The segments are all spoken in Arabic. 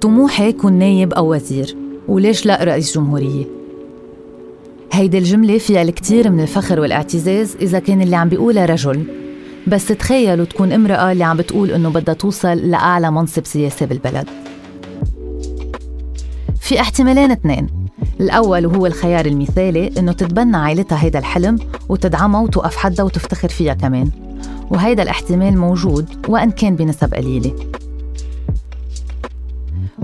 طموحي كون نايب أو وزير وليش لا رئيس جمهورية؟ هيدي الجملة فيها الكثير من الفخر والاعتزاز إذا كان اللي عم بيقولها رجل. بس تخيلوا تكون امرأة اللي عم بتقول إنه بدها توصل لأعلى منصب سياسي بالبلد. في احتمالين اثنين. الأول وهو الخيار المثالي إنه تتبنى عائلتها هيدا الحلم وتدعمها وتوقف حدها وتفتخر فيها كمان. وهيدا الاحتمال موجود وإن كان بنسب قليلة.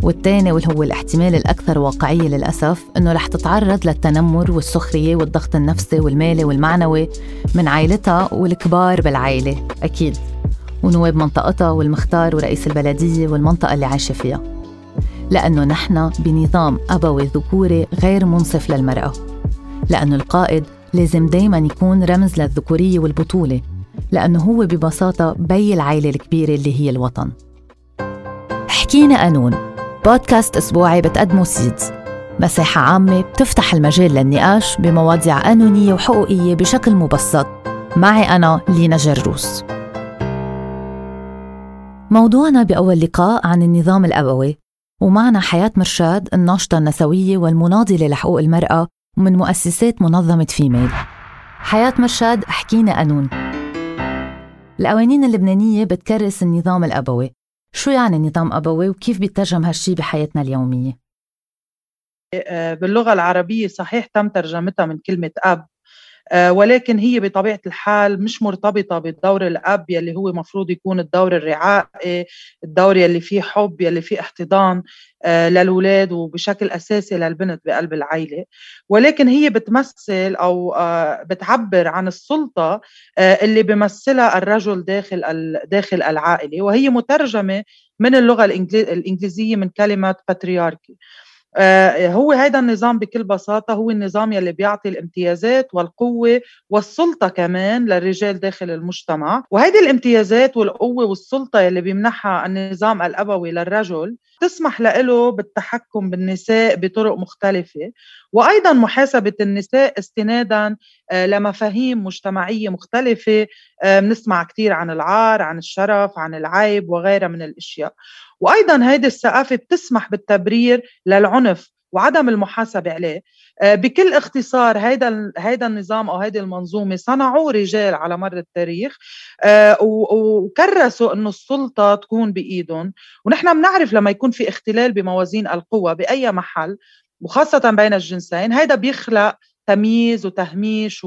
والثاني واللي هو الاحتمال الأكثر واقعية للأسف إنه رح تتعرض للتنمر والسخرية والضغط النفسي والمالي والمعنوي من عائلتها والكبار بالعائلة أكيد. ونواب منطقتها والمختار ورئيس البلدية والمنطقة اللي عايشة فيها. لأنه نحن بنظام أبوي ذكوري غير منصف للمرأة. لأنه القائد لازم دايما يكون رمز للذكورية والبطولة لأنه هو ببساطة بي العائلة الكبيرة اللي هي الوطن. حكينا قانون بودكاست أسبوعي بتقدمه سيدز. مساحة عامة بتفتح المجال للنقاش بمواضيع قانونية وحقوقية بشكل مبسط. معي أنا لينا جروس. موضوعنا بأول لقاء عن النظام الأبوي ومعنا حياة مرشاد الناشطة النسوية والمناضلة لحقوق المرأة ومن مؤسسات منظمة فيميل. حياة مرشاد أحكينا قانون القوانين اللبنانية بتكرس النظام الأبوي شو يعني نظام أبوي وكيف بيترجم هالشي بحياتنا اليومية؟ آه، باللغة العربية صحيح تم ترجمتها من كلمة أب ولكن هي بطبيعة الحال مش مرتبطة بالدور الأب يلي هو مفروض يكون الدور الرعائي الدور يلي فيه حب يلي فيه احتضان آه، للولاد وبشكل أساسي للبنت بقلب العيلة. ولكن هي بتمثل أو آه، بتعبر عن السلطة اللي بمثلها الرجل داخل داخل العائلة. وهي مترجمة من اللغة الإنجليزية من كلمة باترياركي آه، هو هذا النظام بكل بساطة هو النظام يلي بيعطي الامتيازات والقوة والسلطة كمان للرجال داخل المجتمع. وهذه الامتيازات والقوة والسلطة يلي بيمنحها النظام الأبوي للرجل تسمح له بالتحكم بالنساء بطرق مختلفة. وأيضا محاسبة النساء استنادا آه، لمفاهيم مجتمعية مختلفة. آه، بنسمع كثير عن العار عن الشرف عن العيب وغيرها من الأشياء. وأيضا هيدي الثقافة بتسمح بالتبرير للعنف وعدم المحاسبة عليه. آه، بكل اختصار هيدا هيدا النظام أو هيدي المنظومة صنعوه رجال على مر التاريخ آه، وكرسوا إنه السلطة تكون بإيدهم. ونحن بنعرف لما يكون في اختلال بموازين القوى بأي محل وخاصة بين الجنسين هيدا بيخلق تمييز وتهميش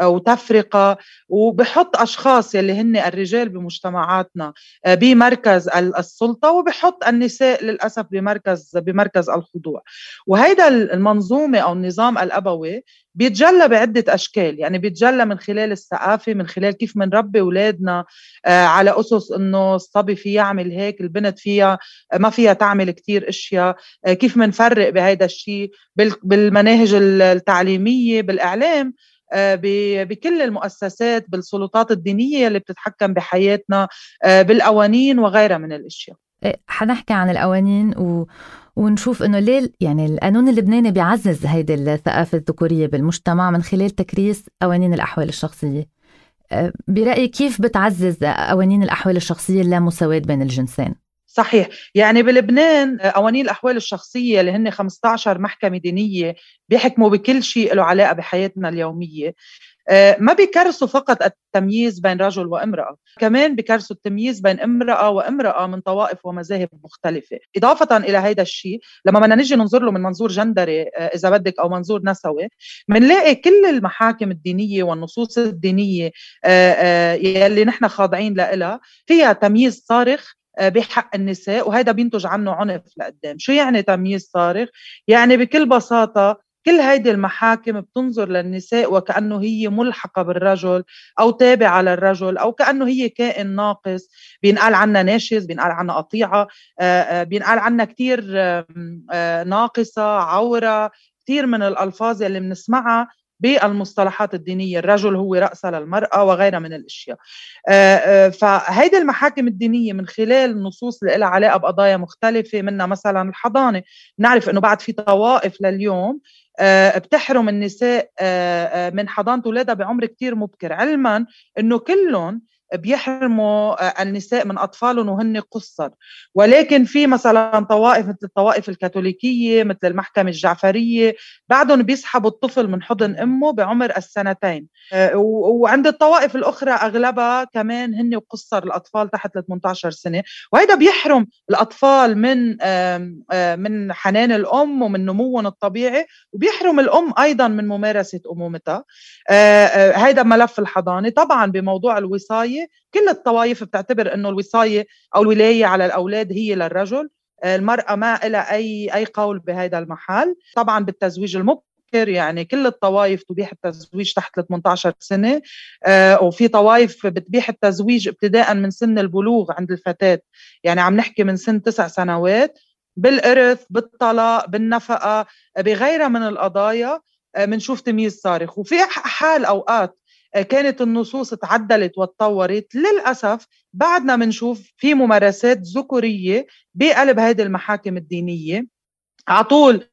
وتفرقة. وبحط أشخاص يلي هن الرجال بمجتمعاتنا آه، بمركز السلطة وبحط النساء للأسف بمركز بمركز الخضوع. وهيدا المنظومة أو النظام الأبوي بيتجلى بعدة أشكال يعني بيتجلى من خلال الثقافة من خلال كيف منربي أولادنا آه، على أسس أنه الصبي فيه يعمل هيك البنت فيها ما فيها تعمل كتير أشياء آه، كيف منفرق بهذا الشيء بالمناهج التعليمية بالإعلام آه، بكل المؤسسات بالسلطات الدينية اللي بتتحكم بحياتنا بالقوانين وغيرها من الأشياء. حنحكي عن القوانين و... ونشوف إنه ليه يعني القانون اللبناني بيعزز هيدي الثقافة الذكورية بالمجتمع من خلال تكريس قوانين الأحوال الشخصية. أه، برأيي كيف بتعزز قوانين الأحوال الشخصية اللامساواة بين الجنسين؟ صحيح. يعني بلبنان قوانين الأحوال الشخصية اللي هن 15 محكمة دينية بيحكموا بكل شيء له علاقة بحياتنا اليومية. آه، ما بيكرسوا فقط التمييز بين رجل وامرأة كمان بيكرسوا التمييز بين امرأة وامرأة من طوائف ومذاهب مختلفة. إضافة إلى هذا الشيء لما بدنا نجي ننظر له من منظور جندري آه، إذا بدك أو منظور نسوي بنلاقي كل المحاكم الدينية والنصوص الدينية آه، يلي نحن خاضعين لها فيها تمييز صارخ بحق النساء وهذا بينتج عنه عنف لقدام. شو يعني تمييز صارخ؟ يعني بكل بساطة كل هيدي المحاكم بتنظر للنساء وكأنه هي ملحقة بالرجل أو تابعة للرجل أو كأنه هي كائن ناقص. بينقال عنا ناشز بينقال عنا قطيعة بينقال عنا كتير ناقصة عورة كثير من الألفاظ اللي بنسمعها. بالمصطلحات الدينية الرجل هو رأسها للمرأة وغيرها من الأشياء. فهيدي المحاكم الدينية من خلال النصوص اللي لها علاقة بقضايا مختلفة منها مثلا الحضانة. نعرف أنه بعد في طوائف لليوم آه، بتحرم النساء آه، آه، من حضانة أولادها بعمر كتير مبكر. علما أنه كلهم بيحرموا آه، النساء من أطفالهم وهن قصر ولكن في مثلا طوائف مثل الطوائف الكاثوليكية مثل المحكمة الجعفرية بعدهم بيسحبوا الطفل من حضن أمه بعمر السنتين. آه، وعند الطوائف الأخرى أغلبها كمان هن وقصر الأطفال تحت ال 18 سنة. وهذا بيحرم الأطفال من من حنان الأم ومن نموهم الطبيعي وبيحرم الأم أيضا من ممارسة أمومتها. هذا ملف الحضانة. طبعا بموضوع الوصاية كل الطوائف بتعتبر إنه الوصاية أو الولاية على الأولاد هي للرجل. المرأة ما لها أي أي قول بهذا المحل. طبعا بالتزويج المبكر يعني كل الطوائف تبيح التزويج تحت ال 18 سنة. آه وفي طوائف بتبيح التزويج ابتداء من سن البلوغ عند الفتاة. يعني عم نحكي من سن تسع سنوات. بالإرث بالطلاق بالنفقة بغيرها من القضايا بنشوف آه تمييز صارخ. وفي حال أوقات آه، كانت النصوص تعدلت وتطورت للأسف بعدنا بنشوف في ممارسات ذكورية بقلب هذه المحاكم الدينية. على طول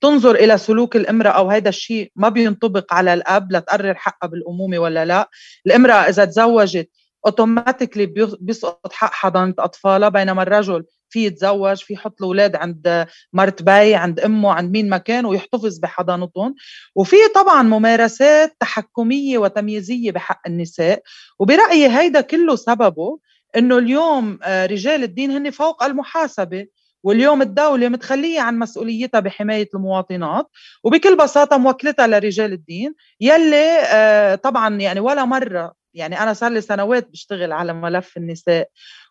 تنظر إلى سلوك الإمرأة أو هذا الشيء ما بينطبق على الأب لتقرر حقها بالأمومة ولا لا. الإمرأة إذا تزوجت automatically بيسقط حق حضانه أطفالها بينما الرجل في يتزوج في يحط الاولاد عند مرت بيو عند أمه عند مين ما كان ويحتفظ بحضانتهم. وفي طبعا ممارسات تحكمية وتمييزية بحق النساء. وبرأيي هيدا كله سببه إنه اليوم آه، رجال الدين هن فوق المحاسبة. واليوم الدولة متخلية عن مسؤوليتها بحماية المواطنات. وبكل بساطة موكلتها لرجال الدين يلي آه، طبعا يعني ولا مرة يعني أنا صار لي سنوات بشتغل على ملف النساء.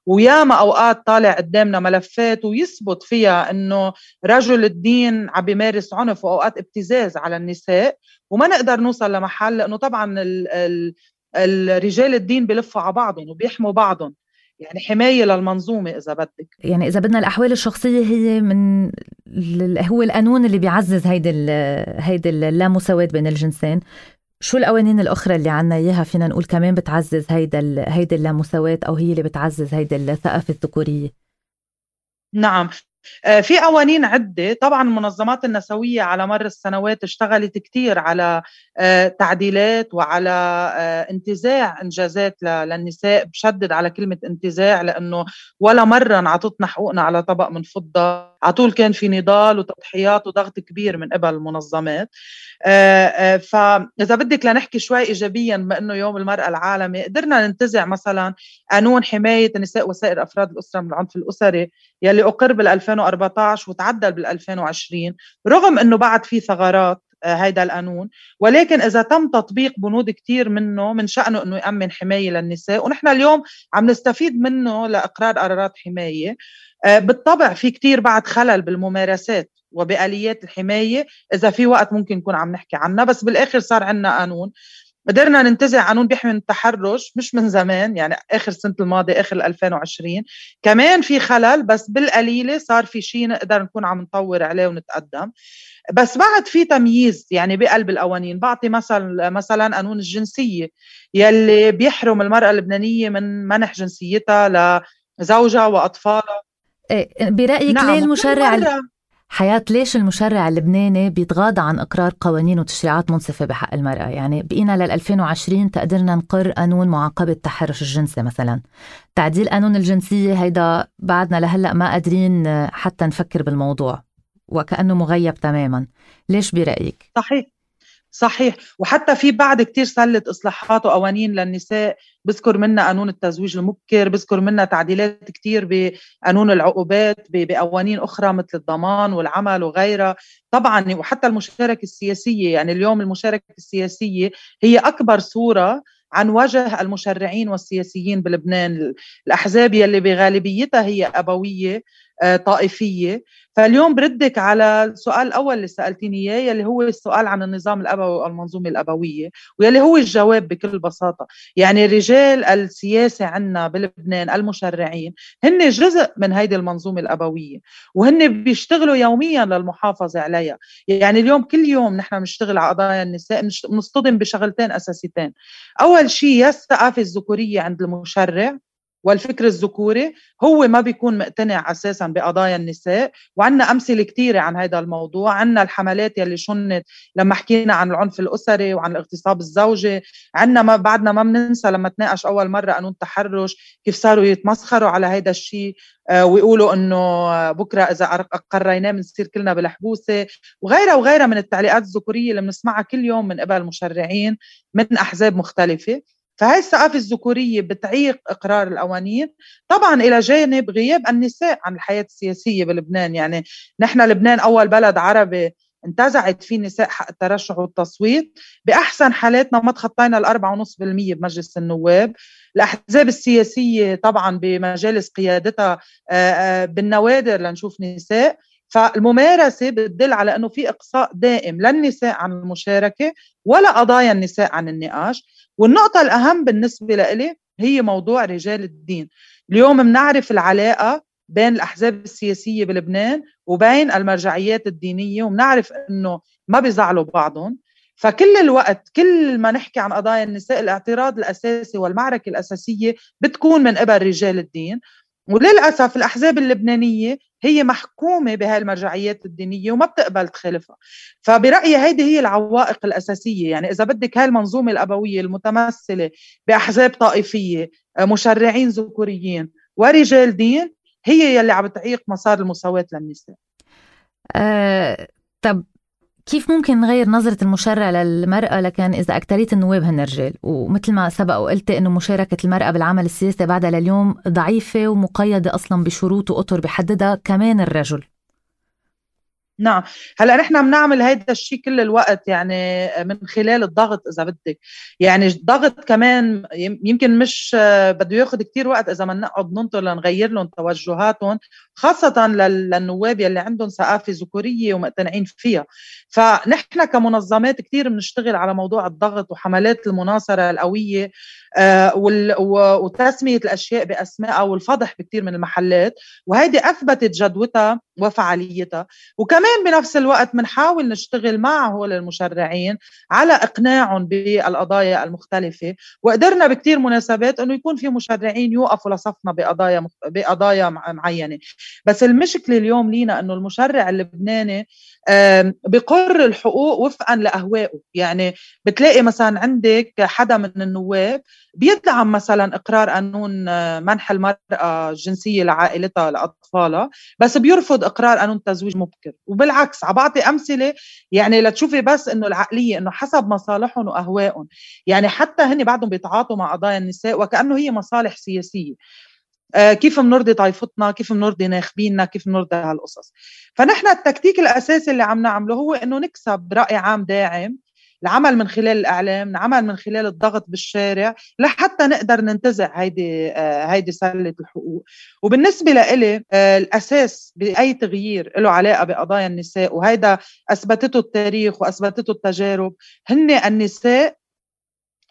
وياما أوقات طالع قدامنا ملفات ويثبت فيها إنه رجل الدين عم بيمارس عنف وأوقات ابتزاز على النساء وما نقدر نوصل لمحل لأنه طبعا ال ال الرجال الدين بلفوا على بعضهم وبيحموا بعضهم. يعني حماية للمنظومة إذا بدك. يعني إذا بدنا الأحوال الشخصية هي من هو القانون اللي بيعزز هيدي هيدي اللامساواة بين الجنسين. شو القوانين الأخرى اللي عنا إياها؟ فينا نقول كمان بتعزز هيدا هيدي اللامساواة أو هي اللي بتعزز هيدي الثقافة الذكورية. نعم. في قوانين عدة. طبعا المنظمات النسوية على مر السنوات اشتغلت كثير على آه، تعديلات وعلى آه، انتزاع إنجازات للنساء بشدد على كلمة انتزاع لأنه ولا مرة انعطتنا حقوقنا على طبق من فضة. على طول كان في نضال وتضحيات وضغط كبير من قبل المنظمات. فاذا بدك لنحكي شوي ايجابيا بانه يوم المرأة العالمي قدرنا ننتزع مثلا قانون حماية النساء وسائر أفراد الأسرة من العنف الأسري. يلي أقر بال 2014 وتعدل بال 2020 رغم إنه بعد في ثغرات هيدا القانون. ولكن إذا تم تطبيق بنود كثير منه من شأنه إنه يأمن حماية للنساء ونحن اليوم عم نستفيد منه لإقرار قرارات حماية. بالطبع في كثير بعد خلل بالممارسات وبآليات الحماية إذا في وقت ممكن نكون عم نحكي عنها بس بالآخر صار عندنا قانون. قدرنا ننتزع قانون بيحمي من التحرش مش من زمان يعني آخر سنة الماضيه آخر 2020 كمان في خلل بس بالقليلة صار في شيء نقدر نكون عم نطور عليه ونتقدم. بس بعد في تمييز يعني بقلب القوانين. بعطي مثلا مثلا قانون الجنسية يلي بيحرم المرأة اللبنانية من منح جنسيتها لزوجها وأطفالها. إيه برأيك نعم ليه المشرع حياة ليش المشرع اللبناني بيتغاضى عن إقرار قوانين وتشريعات منصفة بحق المرأة؟ يعني بقينا لل 2020 تقدرنا نقر قانون معاقبة التحرش الجنسي مثلا. تعديل قانون الجنسية هيدا بعدنا لهلأ ما قادرين حتى نفكر بالموضوع وكأنه مغيب تماما. ليش برأيك؟ صحيح. صحيح. وحتى في بعد كتير سلت إصلاحات وقوانين للنساء. بذكر منها قانون التزويج المبكر بذكر منها تعديلات كتير بقانون العقوبات بقوانين أخرى مثل الضمان والعمل وغيرها. طبعا وحتى المشاركة السياسية يعني اليوم المشاركة السياسية هي أكبر صورة عن وجه المشرعين والسياسيين بلبنان. الأحزاب يلي بغالبيتها هي أبوية آه، طائفية. فاليوم بردك على السؤال الأول اللي سألتيني إياه يلي هو السؤال عن النظام الأبوي والمنظومة الأبوية ويلي هو الجواب بكل بساطة. يعني رجال السياسة عنا بلبنان المشرعين هن جزء من هيدي المنظومة الأبوية وهن بيشتغلوا يوميا للمحافظة عليها. يعني اليوم كل يوم نحن بنشتغل على قضايا النساء بنصطدم بشغلتين أساسيتين. أول شيء يا الثقافة الذكورية عند المشرع والفكر الذكوري هو ما بيكون مقتنع أساسا بقضايا النساء وعندنا أمثلة كثيره عن هذا الموضوع. عندنا الحملات يلي شنت لما حكينا عن العنف الأسري وعن الاغتصاب الزوجي. عندنا ما بعدنا ما بننسى لما تناقش أول مرة قانون التحرش كيف صاروا يتمسخروا على هذا الشيء آه، ويقولوا إنه بكرة إذا قريناه بنصير كلنا بالحبوسه وغيرها وغيرها من التعليقات الذكورية اللي بنسمعها كل يوم من قبل مشرعين من أحزاب مختلفة. فهي الثقافة الذكورية بتعيق إقرار القوانين. طبعا إلى جانب غياب النساء عن الحياة السياسية بلبنان. يعني نحن لبنان أول بلد عربي انتزعت فيه نساء حق الترشح والتصويت. بأحسن حالاتنا ما تخطينا الأربعة ونص بالمية بمجلس النواب. الأحزاب السياسية طبعا بمجالس قيادتها بالنوادر لنشوف نساء. فالممارسة بتدل على أنه في إقصاء دائم للنساء عن المشاركة ولا قضايا النساء عن النقاش. والنقطة الأهم بالنسبة لإلي هي موضوع رجال الدين. اليوم بنعرف العلاقة بين الأحزاب السياسية بلبنان وبين المرجعيات الدينية وبنعرف أنه ما بيزعلوا بعضهم. فكل الوقت كل ما نحكي عن قضايا النساء الاعتراض الأساسي والمعركة الأساسية بتكون من قبل رجال الدين. وللأسف الأحزاب اللبنانية هي محكومة بهاي المرجعيات الدينية وما بتقبل تخالفها. فبرأيي هيدي هي العوائق الأساسية. يعني إذا بدك هاي المنظومة الأبوية المتمثلة بأحزاب طائفية مشرعين ذكوريين ورجال دين هي يلي عم تعيق مسار المساواة للنساء. أه طب كيف ممكن نغير نظرة المشرع للمرأة لكن إذا أكترية النواب هن رجال ومثل ما سبق وقلت إنه مشاركة المرأة بالعمل السياسي بعدها لليوم ضعيفة ومقيدة أصلا بشروط وأطر بحددها كمان الرجل. نعم. هلا نحن بنعمل هيدا الشيء كل الوقت يعني من خلال الضغط إذا بدك. يعني الضغط كمان يمكن مش بده ياخذ كثير وقت إذا ما نقعد ننطر لنغير لهم توجهاتهم خاصة للنواب يلي عندهم ثقافة ذكورية ومقتنعين فيها. فنحن كمنظمات كثير بنشتغل على موضوع الضغط وحملات المناصرة القوية آه، وتسمية الأشياء باسمائها والفضح بكثير من المحلات. وهيدي أثبتت جدوتها وفعاليتها. وكمان بنفس الوقت بنحاول نشتغل مع هول المشرعين على إقناعهم بالقضايا المختلفة. وقدرنا بكثير مناسبات إنه يكون في مشرعين يوقفوا لصفنا بقضايا بقضايا معينة. بس المشكلة اليوم لينا إنه المشرع اللبناني بقر الحقوق وفقا لأهوائه. يعني بتلاقي مثلا عندك حدا من النواب بيدعم مثلا إقرار قانون آه، منح المرأة الجنسية لعائلتها لأطفالها بس بيرفض إقرار قانون تزويج مبكر. وبالعكس بعطي أمثلة يعني لتشوفي بس إنه العقلية إنه حسب مصالحهم وأهوائهم. يعني حتى هن بعدهم بيتعاطوا مع قضايا النساء وكأنه هي مصالح سياسية. كيف بنرضي طائفتنا كيف بنرضي ناخبيننا كيف بنرضي هالقصص؟ فنحن التكتيك الأساسي اللي عم نعمله هو إنه نكسب رأي عام داعم العمل من خلال الإعلام العمل من خلال الضغط بالشارع لحتى نقدر ننتزع هيدي آه، هيدي سلة الحقوق. وبالنسبة لإلي آه، الأساس بأي تغيير له علاقة بقضايا النساء وهيدا أثبتته التاريخ وأثبتته التجارب هن النساء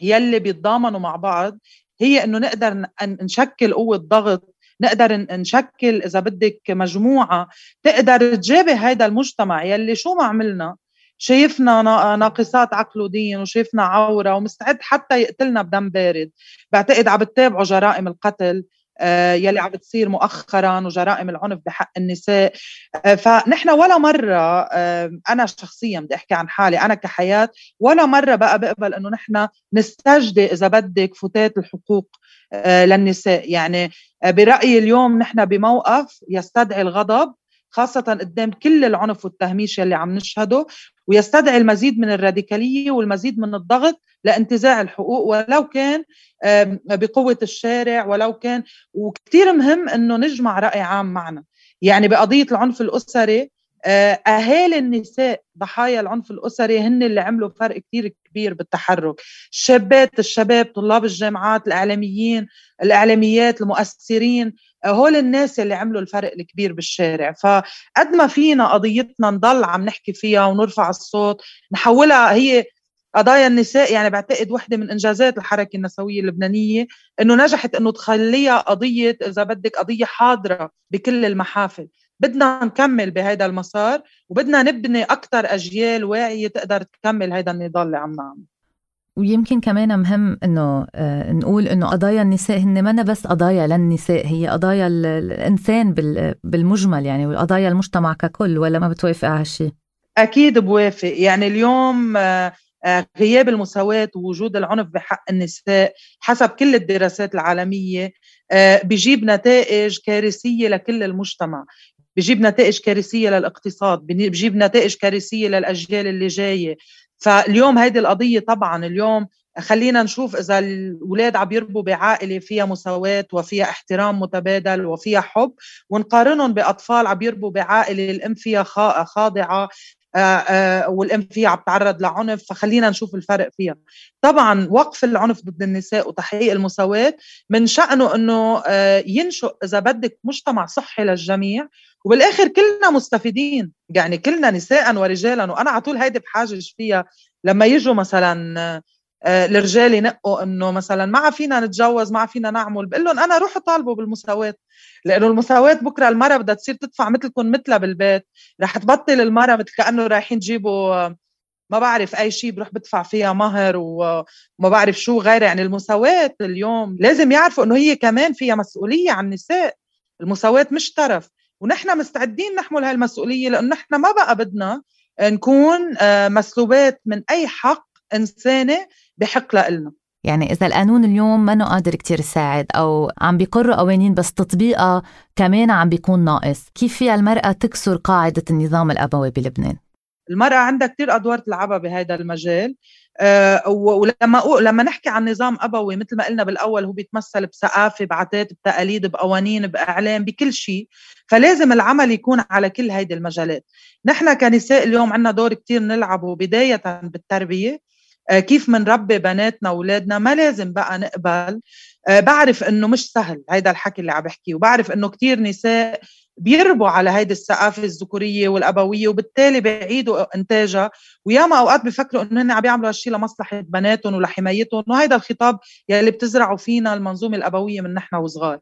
يلي بيتضامنوا مع بعض هي إنه نقدر نشكل قوة ضغط نقدر نشكل إذا بدك مجموعة تقدر تجابه هذا المجتمع يلي شو ما عملنا شايفنا ناقصات عقل ودين وشايفنا عورة ومستعد حتى يقتلنا بدم بارد. بعتقد عم بتتابعوا جرائم القتل. يلي عم بتصير مؤخرا وجرائم العنف بحق النساء. آه، فنحن ولا مرة آه، أنا شخصيا بدي أحكي عن حالي أنا كحياة ولا مرة بقى بقبل إنه نحن نستجدي إذا بدك فتات الحقوق للنساء. يعني برأيي اليوم نحن بموقف يستدعي الغضب خاصة قدام كل العنف والتهميش يلي عم نشهده ويستدعي المزيد من الراديكالية والمزيد من الضغط لانتزاع الحقوق ولو كان بقوة الشارع ولو كان وكثير مهم إنه نجمع رأي عام معنا. يعني بقضية العنف الأسري آه، أهالي النساء ضحايا العنف الأسري هن اللي عملوا فرق كثير كبير بالتحرك. الشابات الشباب طلاب الجامعات الإعلاميين الإعلاميات المؤثرين آه، هول الناس اللي عملوا الفرق الكبير بالشارع. فقد ما فينا قضيتنا نضل عم نحكي فيها ونرفع الصوت نحولها هي قضايا النساء يعني بعتقد وحدة من إنجازات الحركة النسوية اللبنانية إنه نجحت إنه تخليها قضية إذا بدك قضية حاضرة بكل المحافل. بدنا نكمل بهذا المسار وبدنا نبني أكثر أجيال واعية تقدر تكمل هذا النضال اللي عم نعمله. ويمكن كمان مهم إنه آه، نقول إنه قضايا النساء هن منا بس قضايا للنساء هي قضايا الإنسان بالمجمل يعني وقضايا المجتمع ككل ولا ما بتوافق على هالشيء؟ أكيد بوافق. يعني اليوم آه، غياب المساواة ووجود العنف بحق النساء حسب كل الدراسات العالمية بيجيب نتائج كارثية لكل المجتمع. بيجيب نتائج كارثية للاقتصاد بيجيب نتائج كارثية للأجيال اللي جاية. فاليوم هيدي القضية طبعا اليوم خلينا نشوف إذا الأولاد عم يربوا بعائلة فيها مساواة وفيها احترام متبادل وفيها حب ونقارنهم بأطفال عم يربوا بعائلة الأم فيها خاضعة آه، آه، والام فيها عم تعرض لعنف فخلينا نشوف الفرق فيها. طبعا وقف العنف ضد النساء وتحقيق المساواة من شأنه أنه آه، ينشئ إذا بدك مجتمع صحي للجميع. وبالآخر كلنا مستفيدين. يعني كلنا نساء ورجالا. وأنا على طول هيدي بحاجج فيها. لما يجوا مثلا آه، الرجال ينقوا إنه مثلا ما فينا نتجوز ما فينا نعمل بقول لهم أنا روحوا طالبوا بالمساواة لأنه المساواة بكرة المرأة بدها تصير تدفع مثلكم مثلها بالبيت رح تبطل المرأة مثل كأنه رايحين تجيبوا ما بعرف أي شيء بروح بدفع فيها مهر وما بعرف شو غيره يعني المساواة اليوم لازم يعرفوا إنه هي كمان فيها مسؤولية عن النساء المساواة مش طرف. ونحن مستعدين نحمل هاي المسؤولية لأنه نحن ما بقى بدنا نكون آه، مسلوبات من أي حق إنساني بحق لنا يعني إذا القانون اليوم منه قادر كتير يساعد أو عم بيقروا قوانين بس تطبيقها كمان عم بيكون ناقص كيف فيها المرأة تكسر قاعدة النظام الأبوي بلبنان؟ المرأة عندها كتير أدوار تلعبها بهذا المجال. آه، ولما لما نحكي عن نظام أبوي مثل ما قلنا بالأول هو بيتمثل بثقافة بعادات بتقاليد بقوانين بأعلام بكل شيء. فلازم العمل يكون على كل هيدي المجالات. نحن كنساء اليوم عندنا دور كتير نلعبه بداية بالتربية. آه، كيف منربي بناتنا واولادنا ما لازم بقى نقبل. آه، بعرف إنه مش سهل هيدا الحكي اللي عم بحكيه. وبعرف إنه كتير نساء بيربوا على هيدي الثقافه الذكورية والأبوية وبالتالي بيعيدوا إنتاجها. وياما أوقات بفكروا إنه هن عم يعملوا هالشيء لمصلحة بناتهم ولحمايتهم. وهيدا الخطاب يلي بتزرعوا فينا المنظومة الأبوية من نحن وصغار.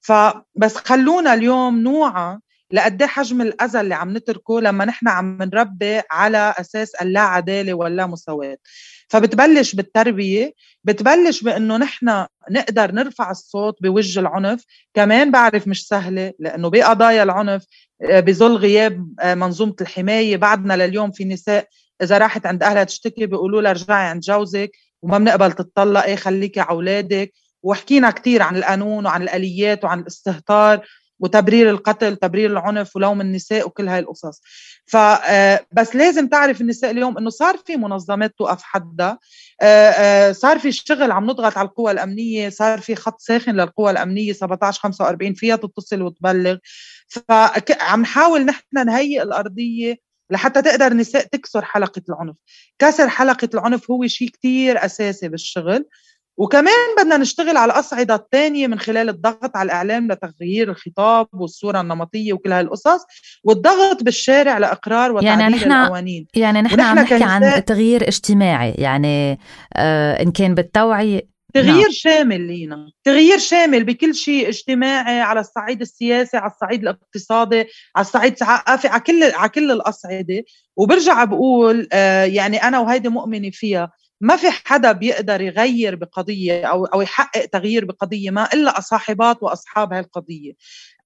فبس خلونا اليوم نوعى لقد حجم الأذى اللي عم نتركه لما نحن عم نربي على أساس اللا عدالة واللا مساواة؟ فبتبلش بالتربية بتبلش بإنه نحن نقدر نرفع الصوت بوجه العنف. كمان بعرف مش سهلة لإنه بقضايا العنف آه، بظل غياب آه، منظومة الحماية. بعدنا لليوم في نساء إذا راحت عند أهلها تشتكي بيقولوا لها رجعي عند جوزك وما بنقبل تطلقي خليكي على أولادك. وحكينا كثير عن القانون وعن الآليات وعن الاستهتار. وتبرير القتل تبرير العنف ولوم النساء وكل هاي القصص. فبس آه، لازم تعرف النساء اليوم إنه صار في منظمات توقف حدها. آه، آه، صار في شغل عم نضغط على القوى الأمنية صار في خط ساخن للقوى الأمنية 1745 فيها تتصل وتبلغ. فعم نحاول نحن نهيئ الأرضية لحتى تقدر النساء تكسر حلقة العنف. كسر حلقة العنف هو شيء كتير أساسي بالشغل. وكمان بدنا نشتغل على الأصعدة الثانية من خلال الضغط على الإعلام لتغيير الخطاب والصورة النمطية وكل هالقصص والضغط بالشارع لإقرار وتعديل يعني نحن القوانين. يعني نحن عم نحكي عن تغيير اجتماعي يعني آه إن كان بالتوعية. تغيير نعم. شامل لينا. تغيير شامل بكل شيء اجتماعي على الصعيد السياسي على الصعيد الاقتصادي على الصعيد الثقافي على كل على كل الأصعدة. وبرجع بقول آه يعني أنا وهيدي مؤمنة فيها. ما في حدا بيقدر يغير بقضية أو أو يحقق تغيير بقضية ما إلا صاحبات وأصحاب هالقضية.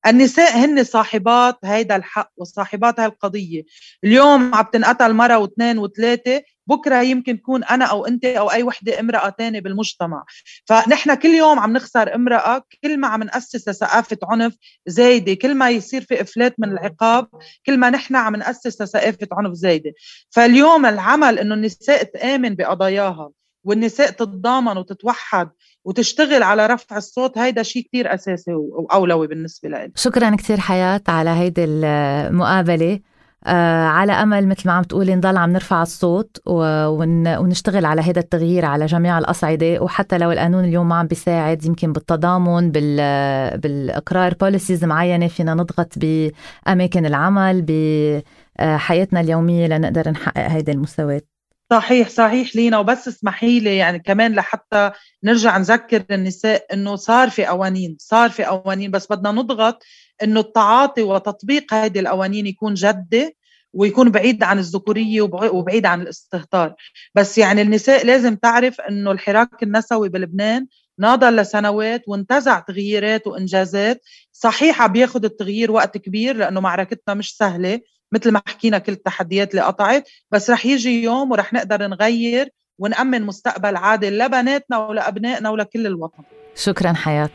النساء هن صاحبات هيدا الحق وصاحبات هالقضية اليوم عم تنقتل مرة واثنين وثلاثة بكرة يمكن تكون أنا أو أنت أو أي وحدة امرأة تانية بالمجتمع. فنحن كل يوم عم نخسر امرأة كل ما عم نأسس ثقافة عنف زايدة كل ما يصير في إفلات من العقاب كل ما نحن عم نأسس ثقافة عنف زايدة. فاليوم العمل إنه النساء تآمن بقضاياها والنساء تتضامن وتتوحد وتشتغل على رفع الصوت هيدا شيء كتير أساسي وأولوي بالنسبة لي شكرا كتير حياة على هيدي المقابلة. آه على أمل مثل ما عم تقولي نضل عم نرفع الصوت ونشتغل على هذا التغيير على جميع الأصعدة. وحتى لو القانون اليوم ما عم بيساعد يمكن بالتضامن بالإقرار policies معينة فينا نضغط بأماكن العمل بحياتنا اليومية لنقدر نحقق هيدي المساواة. صحيح صحيح لينا. وبس اسمحي لي يعني كمان لحتى نرجع نذكر النساء إنه صار في قوانين صار في قوانين. بس بدنا نضغط إنه التعاطي وتطبيق هذه القوانين يكون جدي ويكون بعيد عن الذكورية وبعيد عن الاستهتار. بس يعني النساء لازم تعرف إنه الحراك النسوي بلبنان ناضل لسنوات وانتزع تغييرات وإنجازات. صحيح عم بياخذ التغيير وقت كبير لأنه معركتنا مش سهلة مثل ما حكينا كل التحديات اللي قطعت بس رح يجي يوم ورح نقدر نغير ونأمن مستقبل عادل لبناتنا ولأبنائنا ولكل الوطن. شكرا حياة.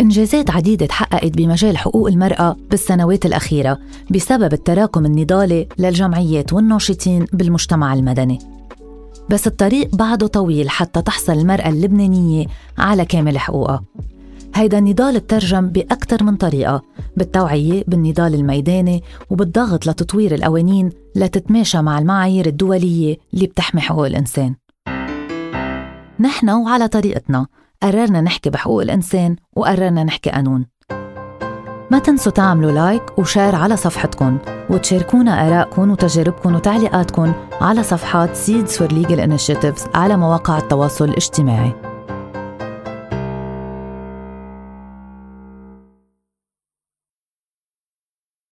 إنجازات عديدة تحققت بمجال حقوق المرأة بالسنوات الأخيرة بسبب التراكم النضالي للجمعيات والناشطين بالمجتمع المدني. بس الطريق بعده طويل حتى تحصل المرأة اللبنانية على كامل حقوقها. هيدا النضال ترجم بأكثر من طريقة بالتوعية بالنضال الميداني وبالضغط لتطوير القوانين لتتماشى مع المعايير الدولية اللي بتحمي حقوق الإنسان. نحن وعلى طريقتنا قررنا نحكي بحقوق الإنسان وقررنا نحكي قانون. ما تنسوا تعملوا like و share على صفحتكم وتشاركونا آرائكم وتجاربكم وتعليقاتكم على صفحات Seeds for Legal Initiatives على مواقع التواصل الاجتماعي.